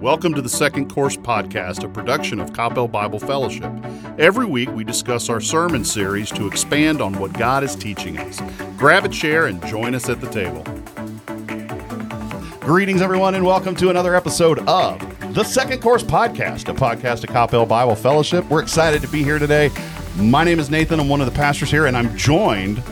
Welcome to the Second Course Podcast, a production of Coppell Bible Fellowship. Every week we discuss our sermon series to expand on what God is teaching us. Grab a chair and join us at the table. Greetings, everyone, and welcome to another episode of the Second Course Podcast, a podcast of Coppell Bible Fellowship. We're excited to be here today. My name is Nathan. I'm one of the pastors here, and I'm joined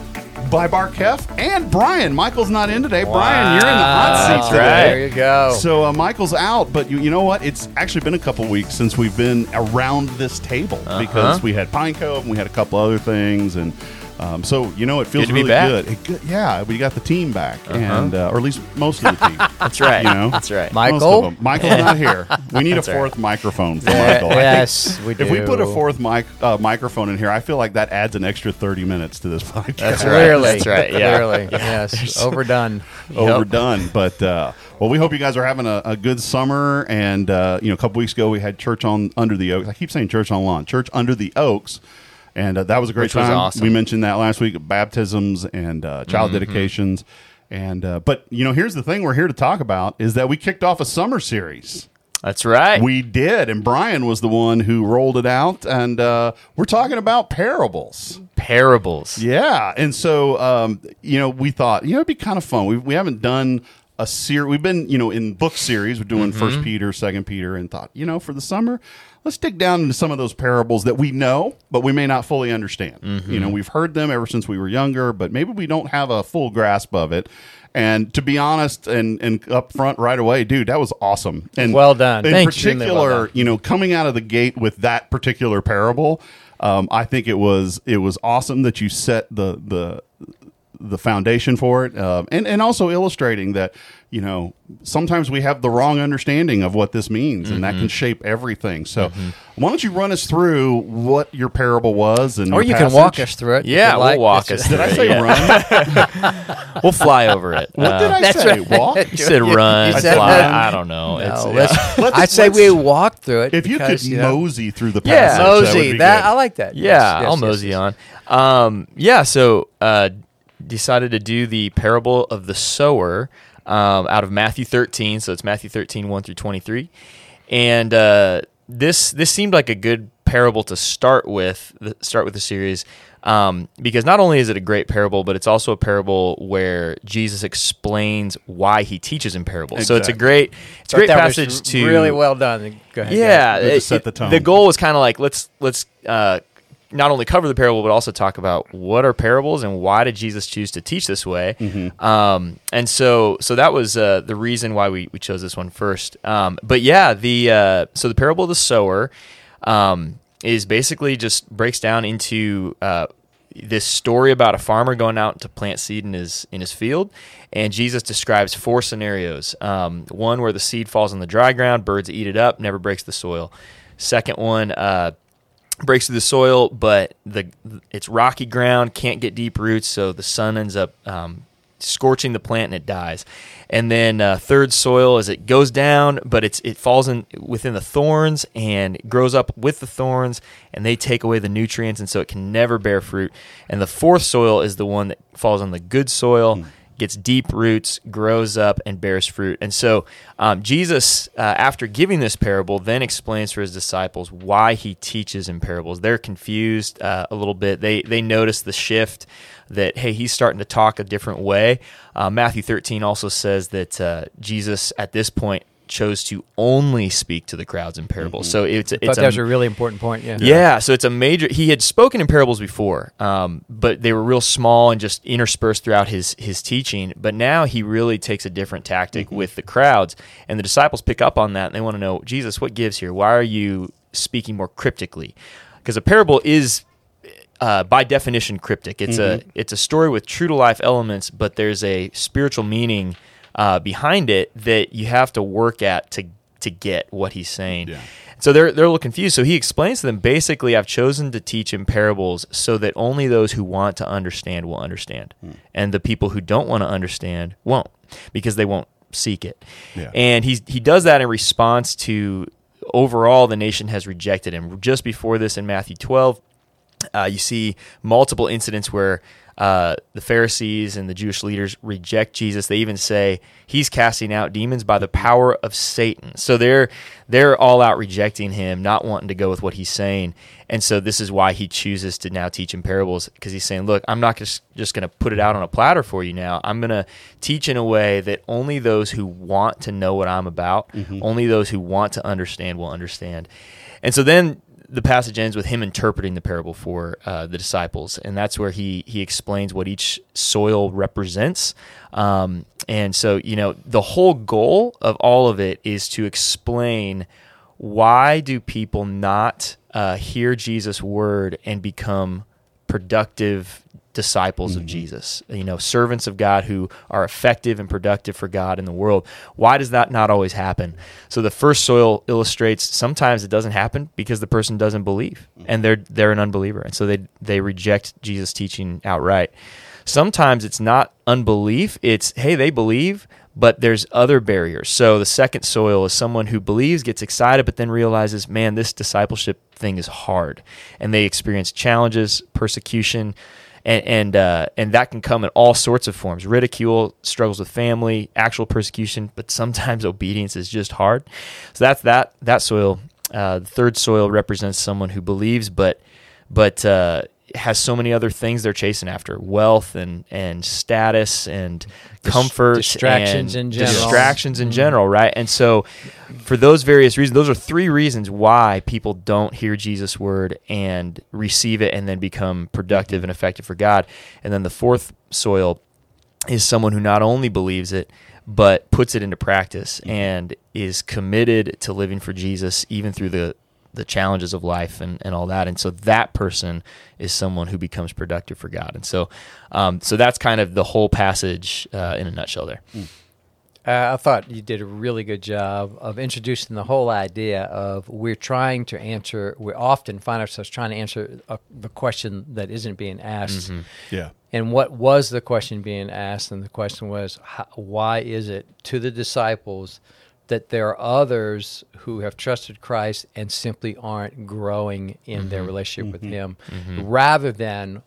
by Barkef and Brian. Michael's not in today. Brian, you're in the hot seat That's today. right. There you go. So uh, Michael's out, but you, you know what? It's actually been a couple weeks since we've been around this table Uh-huh. because we had Pine Cove and we had a couple other things, and um, so you know it feels Good to really back. Uh-huh. good. It good. Yeah, we got the team back, and uh, or at least most of the team. That's right. You know? That's right. Michael? Michael's not here. We need a That's all fourth microphone for Yeah, Michael. Yes, we do. If we put a fourth mic uh, microphone in here, I feel like that adds an extra thirty minutes to this podcast. That's right. Clearly, That's right. Yeah. Clearly, yes, overdone. overdone. But uh, well, we hope you guys are having a, a good summer. And uh, you know, a couple weeks ago we had church on under the oaks. I keep saying church on lawn, church under the oaks, and uh, that was a great Which was time. awesome. We mentioned that last week: baptisms and uh, child Mm-hmm. dedications. And uh, but you know, here's the thing we're here to talk about is that we kicked off a summer series. That's right. We did, and Brian was the one who rolled it out, and uh, we're talking about parables. Parables. Yeah, and so um, you know, we thought you know it'd be kind of fun. We we haven't done a series. We've been you know in book series. We're doing First Peter, Second Peter, and thought you know for the summer, let's dig down into some of those parables that we know, but we may not fully understand. You know, we've heard them ever since we were younger, but maybe we don't have a full grasp of it. And to be honest, and and up front right away, dude, that was awesome. And Well done. In extremely particular, well you know, coming out of the gate with that particular parable, um, I think it was it was awesome that you set the the the foundation for it, um, and and also illustrating that you know sometimes we have the wrong understanding of what this means, and that Mm-hmm. can shape everything. So, why don't you run us through what your parable was, and Or your you can walk us through it. Yeah, you'd we'll like. walk us Did I say Yeah. run? We'll fly over it. What Uh, did I say? right. Walk. You said run, You said fly. run. I don't know. No, It's, let's- yeah. Let's- I'd say let's- we walk through it. If you because, could know, mosey through the Yeah, passage, that would mosey. be That good. I like that. Yeah, Yes, yes, I'll yes, mosey yes. on. Um, yeah, so uh, decided to do the parable of the sower um, out of Matthew 13. So it's Matthew 13, 1 through 23. And uh, this this seemed like a good parable to start with, the, start with the series. Um, because not only is it a great parable, but it's also a parable where Jesus explains why he teaches in parables. So it's a great, it's a great passage to really well done. Go ahead. yeah, to it- set the tone. The goal was kind of like let's let's uh, not only cover the parable but also talk about what are parables and why did Jesus choose to teach this way. Mm-hmm. Um, and so so that was uh, the reason why we, we chose this one first. Um, but yeah, the uh, so the parable of the sower um, is basically just breaks down into uh, this story about a farmer going out to plant seed in his in his field, and Jesus describes four scenarios. Um, one where the seed falls on the dry ground, birds eat it up, never breaks the soil. Second one uh, breaks through the soil, but the it's rocky ground, can't get deep roots, so the sun ends up um, scorching the plant and it dies. And then uh, third soil is it goes down, but it's it falls in within the thorns and grows up with the thorns, and they take away the nutrients, and so it can never bear fruit. And the fourth soil is the one that falls on the good soil. Gets deep roots, grows up, and bears fruit. And so, um, Jesus, uh, after giving this parable, then explains for his disciples why he teaches in parables. They're confused uh, a little bit. They they notice the shift that hey, he's starting to talk a different way. Uh, Matthew 13 also says that uh, Jesus at this point chose to only speak to the crowds in parables. So it's it's that a, was a really important point. Yeah. yeah, so it's a major. He had spoken in parables before, um, but they were real small and just interspersed throughout his his teaching. But now he really takes a different tactic with the crowds, and the disciples pick up on that, and they want to know, Jesus, what gives here? Why are you speaking more cryptically? Because a parable is. Uh, by definition, cryptic. It's a it's a story with true to life elements, but there's a spiritual meaning uh, behind it that you have to work at to to get what he's saying. Yeah. So they're they're a little confused. So he explains to them basically, I've chosen to teach in parables so that only those who want to understand will understand, and the people who don't want to understand won't because they won't seek it. Yeah. And he he does that in response to overall the nation has rejected him. Just before this in Matthew 12, Uh, you see multiple incidents where uh, the Pharisees and the Jewish leaders reject Jesus. They even say he's casting out demons by the power of Satan. So they're they're all out rejecting him, not wanting to go with what he's saying. And so this is why he chooses to now teach in parables because he's saying, "Look, I'm not just just going to put it out on a platter for you now. I'm going to teach in a way that only those who want to know what I'm about, only those who want to understand will understand." And so then the passage ends with him interpreting the parable for uh, the disciples, and that's where he he explains what each soil represents. Um, and so, you know, the whole goal of all of it is to explain why do people not uh, hear Jesus' word and become productive disciples of mm-hmm. Jesus, you know, servants of God who are effective and productive for God in the world. Why does that not always happen? So the first soil illustrates sometimes it doesn't happen because the person doesn't believe mm-hmm. and they're they're an unbeliever and so they they reject Jesus teaching outright. Sometimes it's not unbelief, it's hey, they believe, but there's other barriers. So the second soil is someone who believes, gets excited, but then realizes, man, this discipleship thing is hard, and they experience challenges, persecution, and and uh, and that can come in all sorts of forms: ridicule, struggles with family, actual persecution. But sometimes obedience is just hard. So that's that that soil. Uh, the third soil represents someone who believes, but but uh, has so many other things they're chasing after: wealth and and status and comfort, distractions and in general. distractions in mm-hmm. general, right? And so, for those various reasons, those are three reasons why people don't hear Jesus' word and receive it and then become productive and effective for God. And then the fourth soil is someone who not only believes it but puts it into practice mm-hmm. and is committed to living for Jesus even through the the challenges of life and, and all that and so that person is someone who becomes productive for God and so um, so that's kind of the whole passage uh, in a nutshell there Uh, I thought you did a really good job of introducing the whole idea of we're trying to answer. We often find ourselves trying to answer a, the question that isn't being asked. Yeah. And what was the question being asked? And the question was, how, why is it to the disciples that there are others who have trusted Christ and simply aren't growing in their mm-hmm. relationship with mm-hmm. Him, mm-hmm. rather than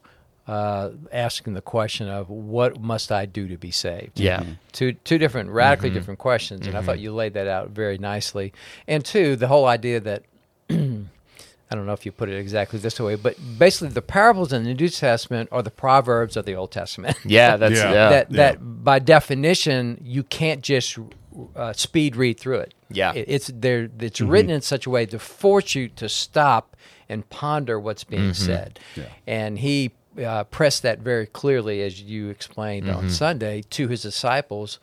uh, asking the question of what must I do to be saved? yeah. Two two different radically different questions and i thought you laid that out very nicely. And two the whole idea that i don't know if you put it exactly this way but basically the parables in the new testament are the proverbs of the old testament. Yeah that's Yeah. yeah, that yeah. that by definition you can't just uh, speed read through it. Yeah. It- it's there it's mm-hmm. written in such a way to force you to stop and ponder what's being mm-hmm. said. And he uh, pressed that very clearly as you explained on mm-hmm. sunday to his disciples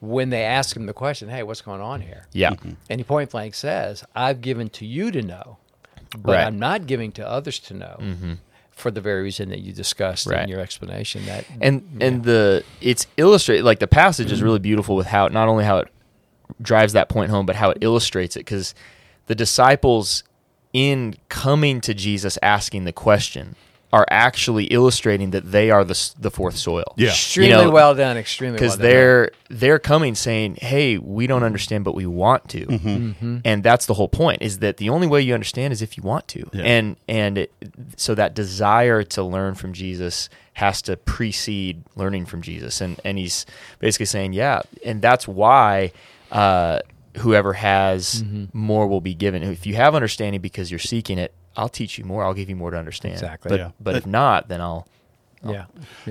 when they ask him the question hey what's going on here? Yeah. And he point blank says i've given to you to know but Right. i'm not giving to others to know for the very reason that you discussed Right. in your explanation that and and the it's illustrated like the passage is really beautiful with how not only how it drives that point home but how it illustrates it because the disciples in coming to jesus asking the question are actually illustrating that they are the the fourth soil. Yeah. extremely You know, well done extremely because well they're they're coming saying hey we don't understand but we want to. Mm-hmm. and that's the whole point is that the only way you understand is if you want to. Yeah. and and it, so that desire to learn from jesus has to precede learning from jesus. And and he's basically saying yeah. And that's why uh whoever has Mm-hmm. more will be given if you have understanding because you're seeking it i'll teach you more i'll give you more to understand Exactly. but Yeah. but if not then i'll yeah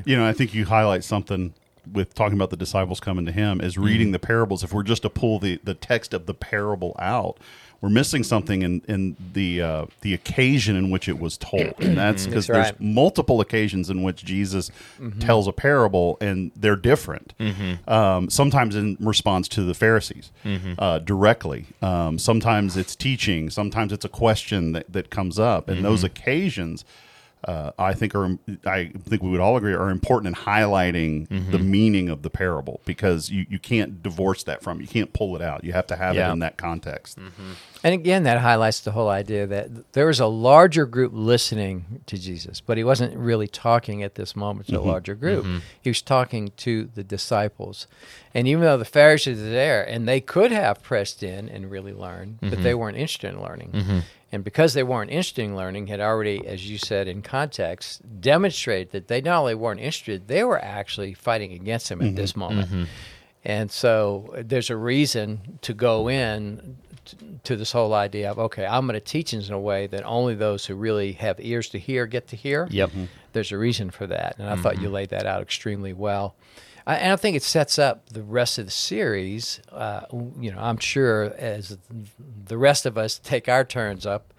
You know, I think you highlight something with talking about the disciples coming to him is reading the parables. If we're just to pull the, the text of the parable out, we're missing something in in the uh, the occasion in which it was told, and that's because That's there's multiple occasions in which Jesus tells a parable, and they're different. Um, sometimes in response to the Pharisees uh, directly. Um, sometimes it's teaching. Sometimes it's a question that, that comes up, and those occasions uh, I think are I think we would all agree are important in highlighting mm-hmm. the meaning of the parable because you, you can't divorce that from you can't pull it out you have to have Yeah. it in that context. Mm-hmm. And again, that highlights the whole idea that there was a larger group listening to Jesus, but he wasn't really talking at this moment to a mm-hmm. larger group. He was talking to the disciples. And even though the Pharisees are there, and they could have pressed in and really learned, but they weren't interested in learning. And because they weren't interested in learning, had already, as you said in context, demonstrated that they not only weren't interested, they were actually fighting against him at this mm-hmm. moment. Mm-hmm. And so there's a reason to go in t- to this whole idea of okay, I'm going to teach in a way that only those who really have ears to hear get to hear. Yep. Mm-hmm. There's a reason for that, and I thought you laid that out extremely well. I, and I think it sets up the rest of the series. Uh, you know, I'm sure as the rest of us take our turns up,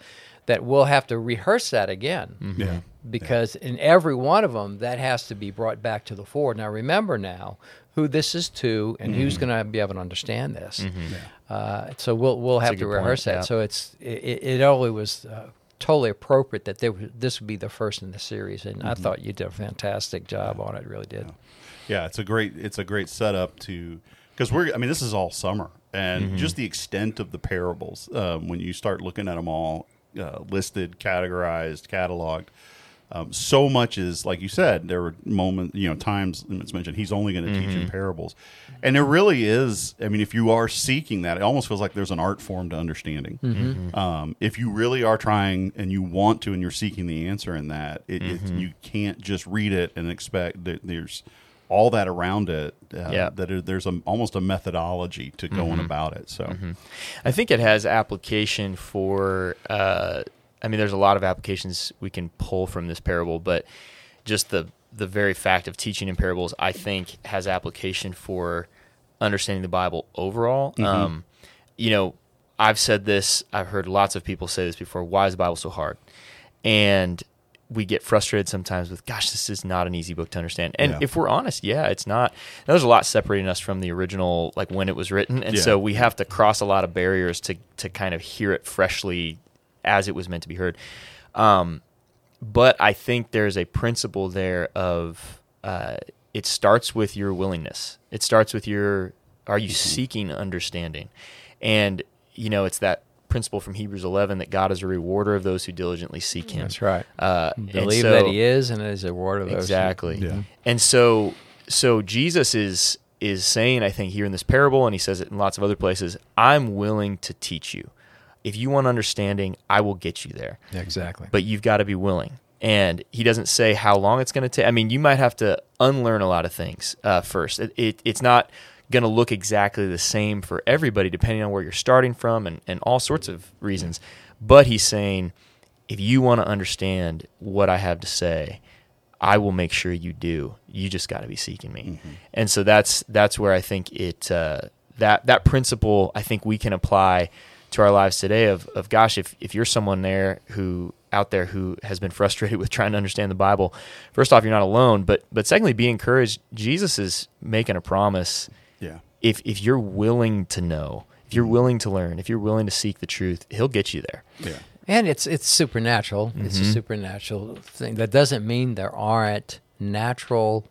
that we'll have to rehearse that again. Yeah. because in every one of them that has to be brought back to the fore. Now remember now who this is to and who's Mm-hmm. going to be able to understand this. Uh, so we'll we'll have to good point, rehearse that. Yeah. so it's it, it only was uh, totally appropriate that they, would- this would be the first in the series and Mm-hmm. i thought you did a fantastic job on it. Really did Yeah, it's a great it's a great setup to because we're I mean this is all summer and Mm-hmm. just the extent of the parables um, when you start looking at them all uh, listed, categorized, cataloged. Um, so much is like you said. There were moments, you know, times it's mentioned he's only going to teach Mm-hmm. in parables, and there really is. I mean, if you are seeking that, it almost feels like there's an art form to understanding. Mm-hmm. Um, if you really are trying and you want to, and you're seeking the answer in that, it, Mm-hmm. it, you can't just read it and expect that there's all that around it. Uh, Yeah. that it, there's a, almost a methodology to going about it. So I think it has application for. Uh, I mean, there's a lot of applications we can pull from this parable, but just the the very fact of teaching in parables, I think, has application for understanding the Bible overall. Um, you know, I've said this. I've heard lots of people say this before. Why is the Bible so hard? And we get frustrated sometimes with, gosh, this is not an easy book to understand. And Yeah. if we're honest, yeah, it's not. There's a lot separating us from the original, like when it was written, and Yeah. so we have to cross a lot of barriers to to kind of hear it freshly as it was meant to be heard. Um, but I think there's a principle there of uh, it starts with your willingness. It starts with your are you seeking understanding, and you know it's that principle from Hebrews 11 that God is a rewarder of those who diligently seek Him. that's right. Uh, believe so- that he is and is a word of those who- exactly. Yeah. and so so jesus is is saying i think here in this parable and he says it in lots of other places i'm willing to teach you. If you want understanding i will get you there. Exactly. But you've got to be willing. And he doesn't say how long it's going to take i mean you might have to unlearn a lot of things uh, first. It, it, it's not going to look exactly the same for everybody depending on where you're starting from and, and all sorts of reasons. But he's saying if you want to understand what i have to say i will make sure you do. You just got to be seeking me. And so that's that's where i think it uh, that that principle i think we can apply to our lives today of, of gosh if, if you're someone there who out there who has been frustrated with trying to understand the bible first off you're not alone but but secondly be encouraged. Jesus is making a promise yeah, if if you're willing to know if you're willing to learn if you're willing to seek the truth he'll get you there yeah, And it's it's supernatural. It's a Mm-hmm. supernatural thing. That doesn't mean there aren't natural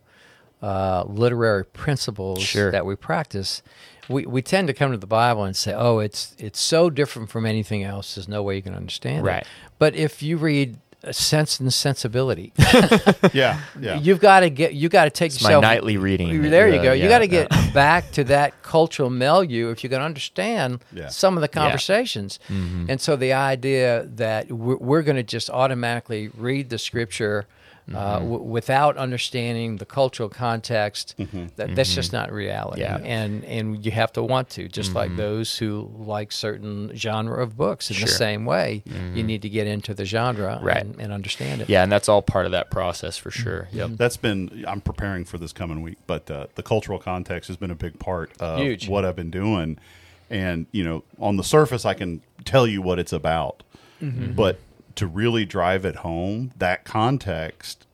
uh, literary principles Sure. that we practice. We we tend to come to the Bible and say, "Oh, it's it's so different from anything else. There's no way you can understand Right. it." But if you read Sense and Sensibility, yeah, yeah. you've got to get you got to take it's my yourself nightly reading there you Uh, go. You yeah, got to yeah. get back to that cultural milieu if you can understand Yeah. some of the conversations. Mm-hmm. And so the idea that we're, we're going to just automatically read the scripture uh, Mm-hmm. w- without understanding the cultural context, that, that's just not reality. Mm-hmm. Yeah. Mm-hmm. And and you have to want to, just like those who like certain genre of books. In the Sure. Mm-hmm. same way, you need to get into the genre Right. and, and understand it. yeah and that's all part of that process for sure yep That's been I'm preparing for this coming week, but uh, the cultural context has been a big part of Huge. what I've been doing. And you know, on the surface, I can tell you what it's about, but to really drive it home, that context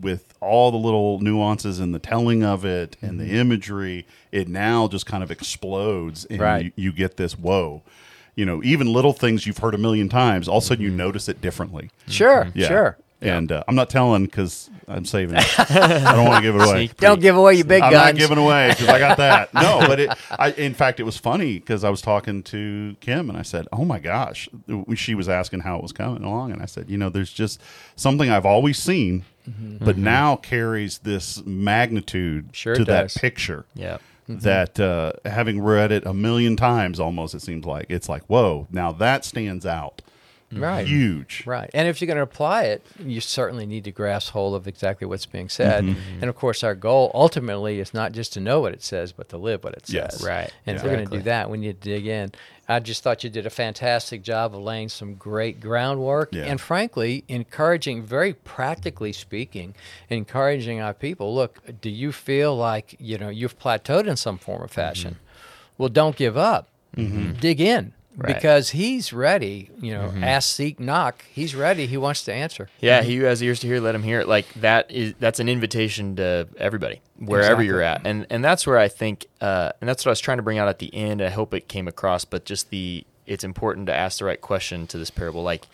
with all the little nuances and the telling of it and the mm-hmm. imagery, it now just kind of explodes, and Right. you, you get this whoa. You know, even little things you've heard a million times, all of a sudden you mm-hmm. notice it differently. Sure, Yeah. sure. And uh, I'm not telling because I'm saving it. I don't want to give it away. Don't give away your big I'm guns. not giving away because I got that. No, but it. I, in fact, it was funny because I was talking to Kim and I said, "Oh my gosh," she was asking how it was coming along, and I said, "You know, there's just something I've always seen, Mm-hmm. but now carries this magnitude Sure to it that picture." yeah that uh, having read it a million times almost, it seems like it's like whoa, now that stands out, Right. huge. Right. And if you're going to apply it, you certainly need to grasp hold of exactly what's being said. Mm-hmm. mm-hmm. And of course, our goal ultimately is not just to know what it says, but to live what it Yes. says. Right. And if we're going to do that, we need to dig in. I just thought you did a fantastic job of laying some great groundwork Yeah. and, frankly, encouraging, very practically speaking, encouraging our people. Look, do you feel like you know you've plateaued in some form or mm-hmm. fashion? Well, don't give up. Mm-hmm. Dig in. Right. Because he's ready, you know, ask, seek, knock. He's ready. He wants to answer. Yeah, he who has ears to hear, let him hear it. Like that is that's an invitation to everybody, wherever you're at, and and that's where I think, uh, and that's what I was trying to bring out at the end. I hope it came across, but just the it's important to ask the right question to this parable, like,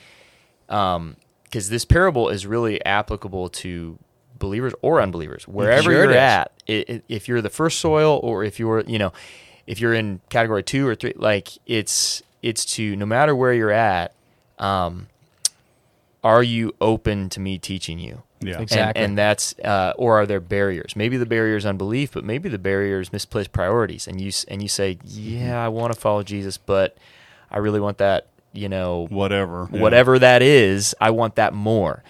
um, because this parable is really applicable to believers or unbelievers, wherever Sure you're at. It, it, if you're the first soil, or if you're, you know, if you're in category two or three, like it's it's to no matter where you're at. Um, are you open to me teaching you? Yeah. Exactly. And, that's, uh, or are there barriers? Maybe the barrier is unbelief, but maybe the barrier is misplaced priorities. And you and you say, yeah, I want to follow Jesus, but I really want that, you know, Whatever. Yeah. whatever that is, I want that more.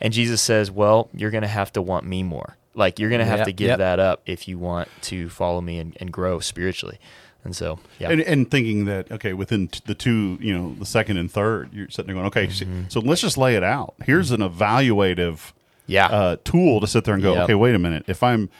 And Jesus says, well, you're going to have to want me more. Like you're going to have Yep, to give yep. that up if you want to follow me and, and grow spiritually. And so, yeah. And, and thinking that okay, within t- the two, you know, the second and third, you're sitting there going, okay, so- Mm-hmm. so, let's just lay it out. Here's an evaluative, Yeah. uh, tool to sit there and go, Yep. okay, wait a minute. If I'm,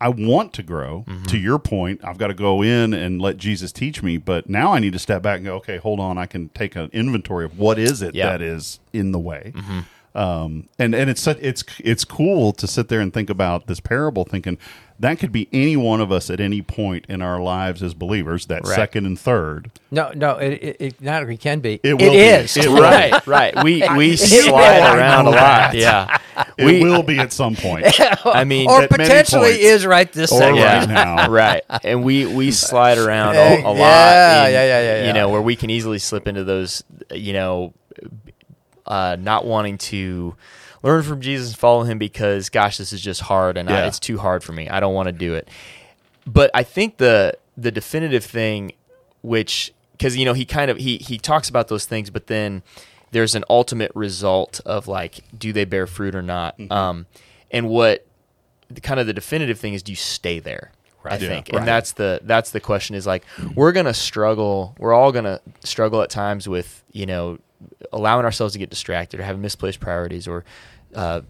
I want to grow. Mm-hmm. To your point, I've got to go in and let Jesus teach me. But now I need to step back and go, okay, hold on. I can take an inventory of what is it Yeah. that is in the way. Mm-hmm. Um, and and it's it's it's cool to sit there and think about this parable, thinking that could be any one of us at any point in our lives as believers. That Right. second and third. No, no, it, it, it not only can be. It will be. is. It will right, right. We we slide around a lot. Yeah. It We, will be at some point. I mean, or potentially points. is right this Or second. right now. right. And we we slide around Yeah, a, a lot. yeah, in, yeah, yeah, yeah, You yeah. know, where we can easily slip into those. You know, uh, not wanting to learn from Jesus and follow Him because, gosh, this is just hard and I, it's too hard for me. I don't want to do it. But I think the the definitive thing, which because you know he kind of he he talks about those things, but then there's an ultimate result of like, do they bear fruit or not? Mm-hmm. Um, and what the, kind of the definitive thing is, do you stay there? I Yeah, think, right. and that's the that's the question. Is like we're gonna struggle. We're all gonna struggle at times with you know allowing ourselves to get distracted or having misplaced priorities or uh,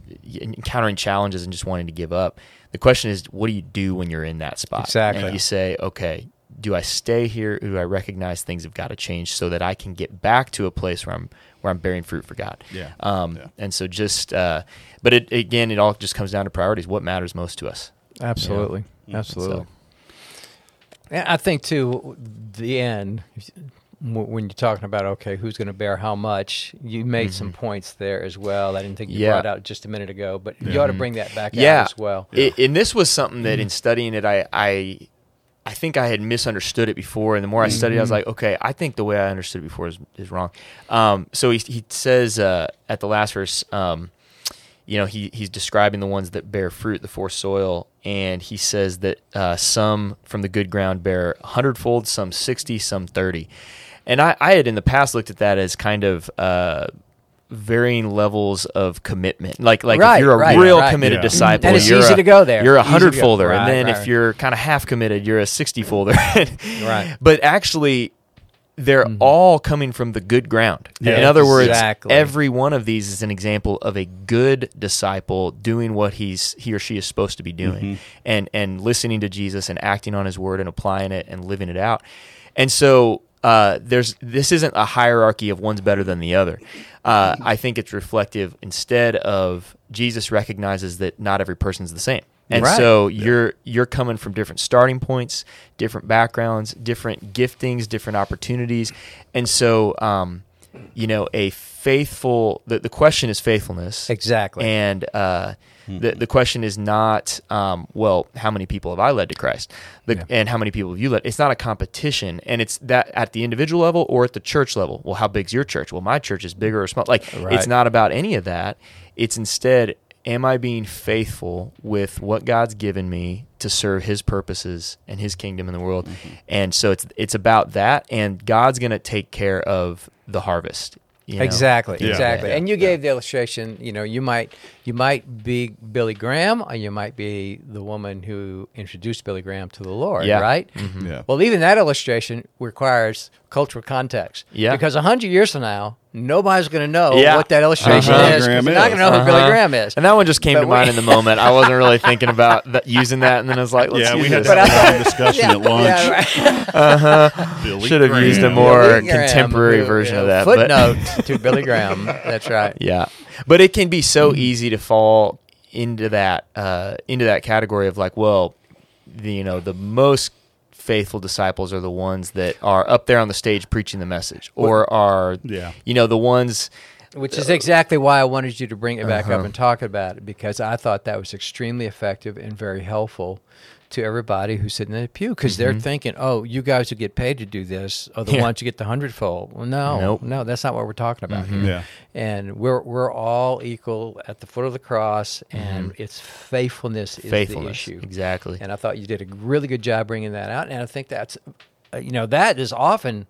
encountering challenges and just wanting to give up. The question is, what do you do when you're in that spot? Exactly. And you say, okay, do I stay here or do I recognize things have got to change so that I can get back to a place where I'm where I'm bearing fruit for God? Yeah. Um, Yeah. And so just, uh, but it again, it all just comes down to priorities. What matters most to us? Absolutely, Yeah. absolutely. And I think too, the end w- when you're talking about okay, who's going to bear how much, you made some points there as well. I didn't think you Mm-hmm. Yeah. brought out just a minute ago, but you ought to bring that back yeah. out as well. It, and this was something that in studying it, I, I, I think I had misunderstood it before. And the more I studied, I was like, okay, I think the way I understood it before is, is wrong. Um, so he, he says uh, at the last verse, um, you know, he, he's describing the ones that bear fruit, the fourth soil. And he says that uh, some from the good ground bear a hundredfold, some 60, some 30. And I, I had in the past looked at that as kind of uh, varying levels of commitment. Like like Right, if you're a right, real right. committed Yeah. disciple, And it's you're easy a, to go there. You're a Easy to hundred go. folder, Right, and then right. if you're kind of half committed, you're a sixty folder. Right. But actually, they're all coming from the good ground. Yeah. In other words, Exactly. every one of these is an example of a good disciple doing what he's he or she is supposed to be doing, and and listening to Jesus and acting on His word and applying it and living it out. And so uh, there's this isn't a hierarchy of one's better than the other. Uh, I think it's reflective instead of Jesus recognizes that not every person's the same. And Right. so you're you're coming from different starting points, different backgrounds, different giftings, different opportunities, and so um, you know a faithful. The, the question is faithfulness, Exactly. and uh, the the question is not um, well, how many people have I led to Christ, the, Yeah. and how many people have you led? It's not a competition, and it's that at the individual level or at the church level. Well, how big's your church? Well, my church is bigger or small. Like Right. it's not about any of that. It's instead am I being faithful with what God's given me to serve His purposes and His kingdom in the world? Mm-hmm. And so it's it's about that, and God's going to take care of the harvest. you know? Exactly, Yeah. exactly. Yeah. And you gave the illustration. You know, you might you might be Billy Graham, or you might be the woman who introduced Billy Graham to the Lord. Yeah. Right. Mm-hmm. Yeah. Well, even that illustration requires cultural context. Yeah. Because a hundred years from now, nobody's going to know Yeah. what that illustration Uh-huh. is. 'cause Graham They're not going to is. know who Billy Uh-huh. Graham is. And that one just came But to we- mind in the moment. I wasn't really thinking about that, using that, and then I was like, Let's yeah, use we had this. that long discussion at lunch. Yeah, right. Billy Should have used a more Billy Graham, contemporary who- version yeah, of that. but- Footnote to Billy Graham. That's right. Yeah, but it can be so easy to fall into that uh, into that category of like, well, the, you know, the most faithful disciples are the ones that are up there on the stage preaching the message, or are Yeah. you know the ones. Which is exactly why I wanted you to bring it back Uh-huh. up and talk about it because I thought that was extremely effective and very helpful to everybody who's sitting in the pew because they're thinking, "Oh, you guys who get paid to do this are the Mm-hmm. Yeah. ones who get the hundredfold." Well, no, Nope. no, that's not what we're talking about here. Yeah. And we're we're all equal at the foot of the cross, and it's faithfulness is Mm-hmm. The issue. exactly. And I thought you did a really good job bringing that out. And I think that's, uh, you know, that is often.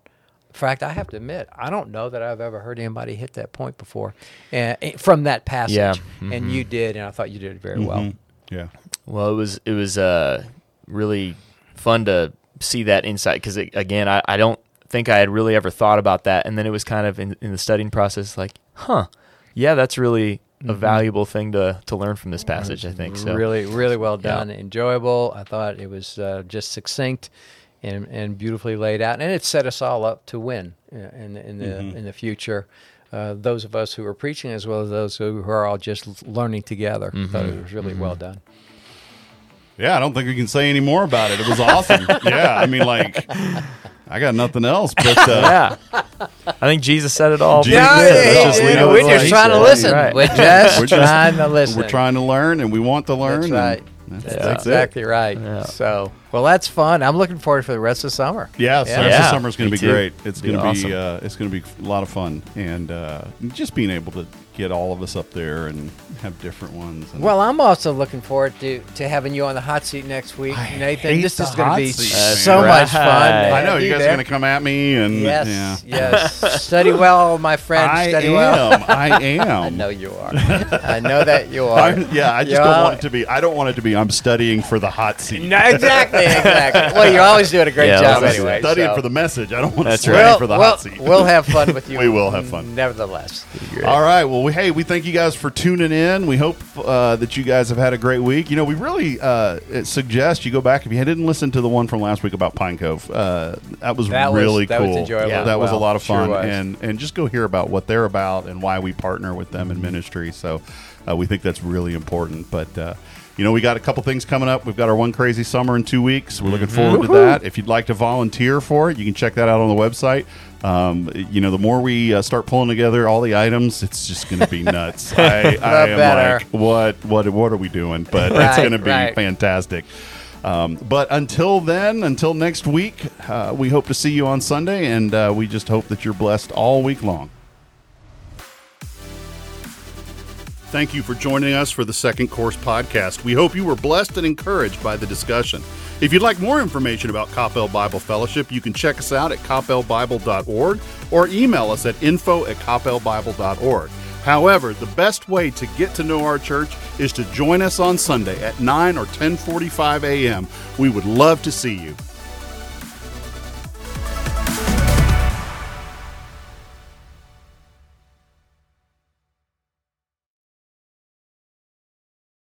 In fact, I have to admit, I don't know that I've ever heard anybody hit that point before, and from that passage. Yeah. And you did, and I thought you did it very well. Mhm. Yeah. Well, it was it was uh, really fun to see that insight because again, I, I don't think I had really ever thought about that, and then it was kind of in, in the studying process, like, huh, yeah, that's really a valuable thing to to learn from this passage. I think so. Really, really well Yeah. done. Enjoyable. I thought it was uh, just succinct and, and beautifully laid out, and it set us all up to win uh, in the, in the in the future. Uh, those of us who are preaching, as well as those who are all just learning together, thought it was really well done. Yeah, I don't think we can say any more about it. It was awesome. yeah, I mean, like, I got nothing else, but uh, yeah, I think Jesus said it all. Jesus pretty did. good. Yeah, just yeah, yeah, we're just what trying to listen. Right. We're just we're just trying to listen. We're trying to learn, and we want to learn. That's right. That's, That's, that's exactly it. right. Yeah. So, well, that's fun. I'm looking forward for the rest of the summer. Yeah, so Yeah. the rest of Yeah, summer is going to be too. great. It's Be going to awesome. be uh, it's going to be a lot of fun, and uh, just being able to get all of us up there and have different ones. And Well, I'm also looking forward to, to having you on the hot seat next week, I Nathan. hate This the is going to be seat, so man. much fun. Right. I know you guys there. are going to come at me, and Yes, yeah. yes. Study well, my friend. I Study am. well. I am. I know you are. I know that you are. I'm- yeah, I just You don't are. want it to be. I don't want it to be. I'm studying for the hot seat. No, exactly, exactly. Well, you're always doing a great Yeah, job anyway. studying so. for the message. I don't want to study right. Well, for the well, hot seat. we'll have fun with you. We will have fun. Nevertheless. All right. Well, we, hey, we thank you guys for tuning in. We hope uh, that you guys have had a great week. You know, we really uh, suggest you go back if you didn't listen to the one from last week about Pine Cove. Uh, that was That was- really that was cool. enjoyable Yeah, that was a lot of fun, was. and and just go hear about what they're about and why we partner with them in ministry. So uh, we think that's really important. But uh, you know, we got a couple things coming up. We've got our one crazy summer in two weeks. We're looking forward to that. If you'd like to volunteer for it, you can check that out on the website. Um, you know, the more we uh, start pulling together all the items, it's just going to be nuts. I, I am better. like, what, what, what are we doing? But it's going to be right. fantastic. Um, but until then, until next week, uh, we hope to see you on Sunday, and uh, we just hope that you're blessed all week long. Thank you for joining us for the Second Course podcast. We hope you were blessed and encouraged by the discussion. If you'd like more information about Coppell Bible Fellowship, you can check us out at coppellbible.org or email us at info at coppellbible.org. However, the best way to get to know our church is to join us on Sunday at 9 or 10:45 a.m. We would love to see you.